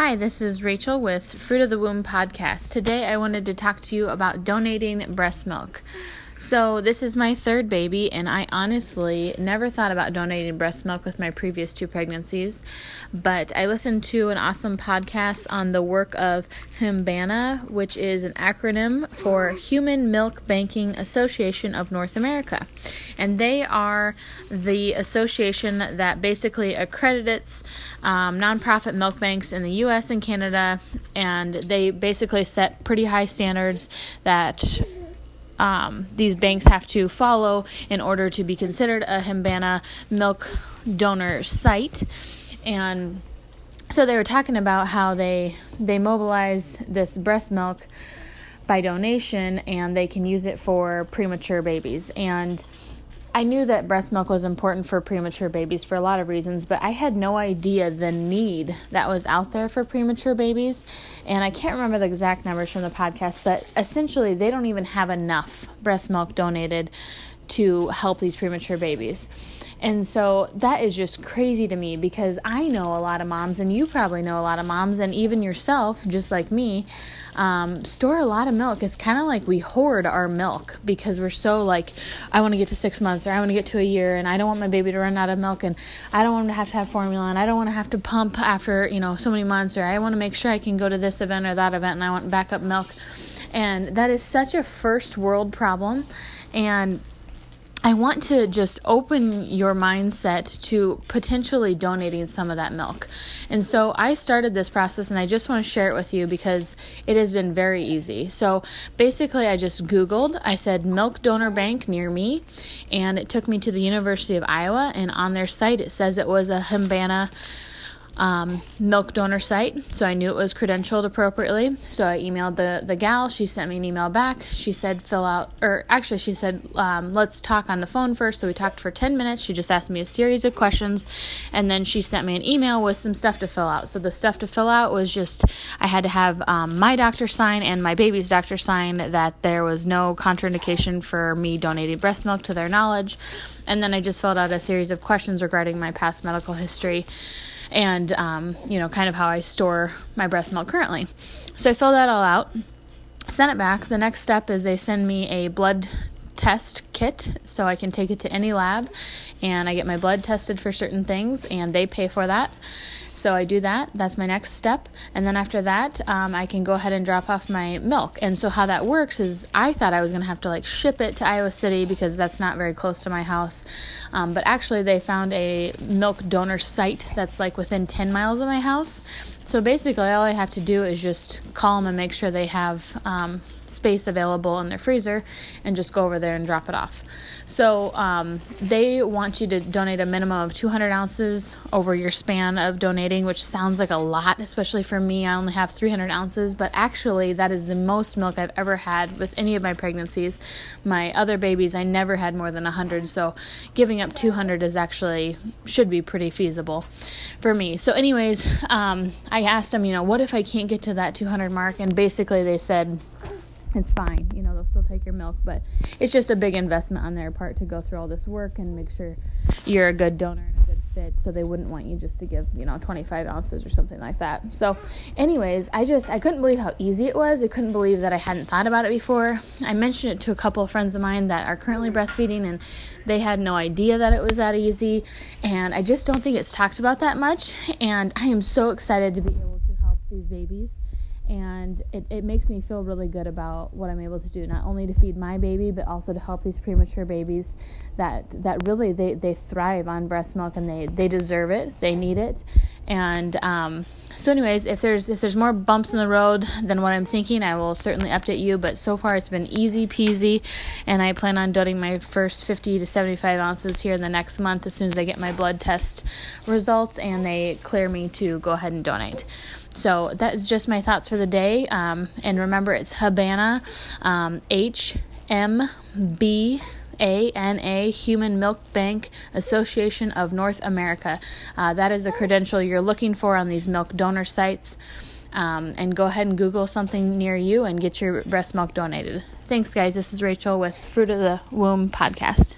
Hi, this is Rachel with Fruit of the Womb podcast. Today I wanted to talk to you about donating breast milk. So, this is my third baby, and I honestly never thought about donating breast milk with my previous two pregnancies. But I listened to an awesome podcast on the work of HMBANA, which is an acronym for Human Milk Banking Association of North America. And they are the association that basically accredits um, nonprofit milk banks in the US and Canada, and they basically set pretty high standards that um, these banks have to follow in order to be considered a HMBANA milk donor site. And so they were talking about how they they mobilize this breast milk by donation and they can use it for premature babies and I knew that breast milk was important for premature babies for a lot of reasons, but I had no idea the need that was out there for premature babies. And I can't remember the exact numbers from the podcast, but essentially, they don't even have enough breast milk donated to help these premature babies. And so that is just crazy to me because I know a lot of moms, and you probably know a lot of moms, and even yourself, just like me, um, store a lot of milk. It's kind of like we hoard our milk because we're so like, I want to get to six months or I want to get to a year, and I don't want my baby to run out of milk, and I don't want them to have to have formula, and I don't want to have to pump after you know so many months, or I want to make sure I can go to this event or that event, and I want backup milk. And that is such a first world problem. And I want to just open your mindset to potentially donating some of that milk. And so I started this process and I just want to share it with you because it has been very easy. So basically, I just Googled, I said milk donor bank near me, and it took me to the University of Iowa. And on their site, it says it was a HMBANA um, milk donor site, so I knew it was credentialed appropriately. So I emailed the the gal. She sent me an email back. She said fill out, or actually she said um, let's talk on the phone first. So we talked for ten minutes. She just asked me a series of questions, and then she sent me an email with some stuff to fill out. So the stuff to fill out was just I had to have um, my doctor sign and my baby's doctor sign that there was no contraindication for me donating breast milk to their knowledge, and then I just filled out a series of questions regarding my past medical history and um, you know kind of how I store my breast milk currently. So I fill that all out, send it back. The next step is they send me a blood test kit so I can take it to any lab and I get my blood tested for certain things and they pay for that. So I do that. That's my next step. And then after that, um, I can go ahead and drop off my milk. And so how that works is I thought I was going to have to like ship it to Iowa City because that's not very close to my house. Um, but actually, they found a milk donor site that's like within 10 miles of my house. So basically, all I have to do is just call them and make sure they have um, space available in their freezer and just go over there and drop it off. So um, they want you to donate a minimum of 200 ounces over your span of donating, which sounds like a lot, especially for me. I only have 300 ounces, but actually, that is the most milk I've ever had with any of my pregnancies. My other babies, I never had more than 100, so giving up 200 is actually should be pretty feasible for me. So, anyways, um, I asked them, you know, what if I can't get to that 200 mark? And basically, they said, it's fine. You know, they'll still take your milk, but it's just a big investment on their part to go through all this work and make sure you're a good donor and a good fit. So they wouldn't want you just to give, you know, 25 ounces or something like that. So, anyways, I just, I couldn't believe how easy it was. I couldn't believe that I hadn't thought about it before. I mentioned it to a couple of friends of mine that are currently breastfeeding and they had no idea that it was that easy. And I just don't think it's talked about that much. And I am so excited to be able to help these babies and it, it makes me feel really good about what I'm able to do, not only to feed my baby, but also to help these premature babies that that really they, they thrive on breast milk and they, they deserve it, they need it. And um, so anyways, if there's if there's more bumps in the road than what I'm thinking, I will certainly update you. But so far it's been easy peasy, and I plan on donating my first 50 to 75 ounces here in the next month as soon as I get my blood test results and they clear me to go ahead and donate. So that is just my thoughts for the day. Um, and remember, it's HMBANA, um, H M B A N A, Human Milk Bank Association of North America. Uh, that is a credential you're looking for on these milk donor sites. Um, and go ahead and Google something near you and get your breast milk donated. Thanks, guys. This is Rachel with Fruit of the Womb podcast.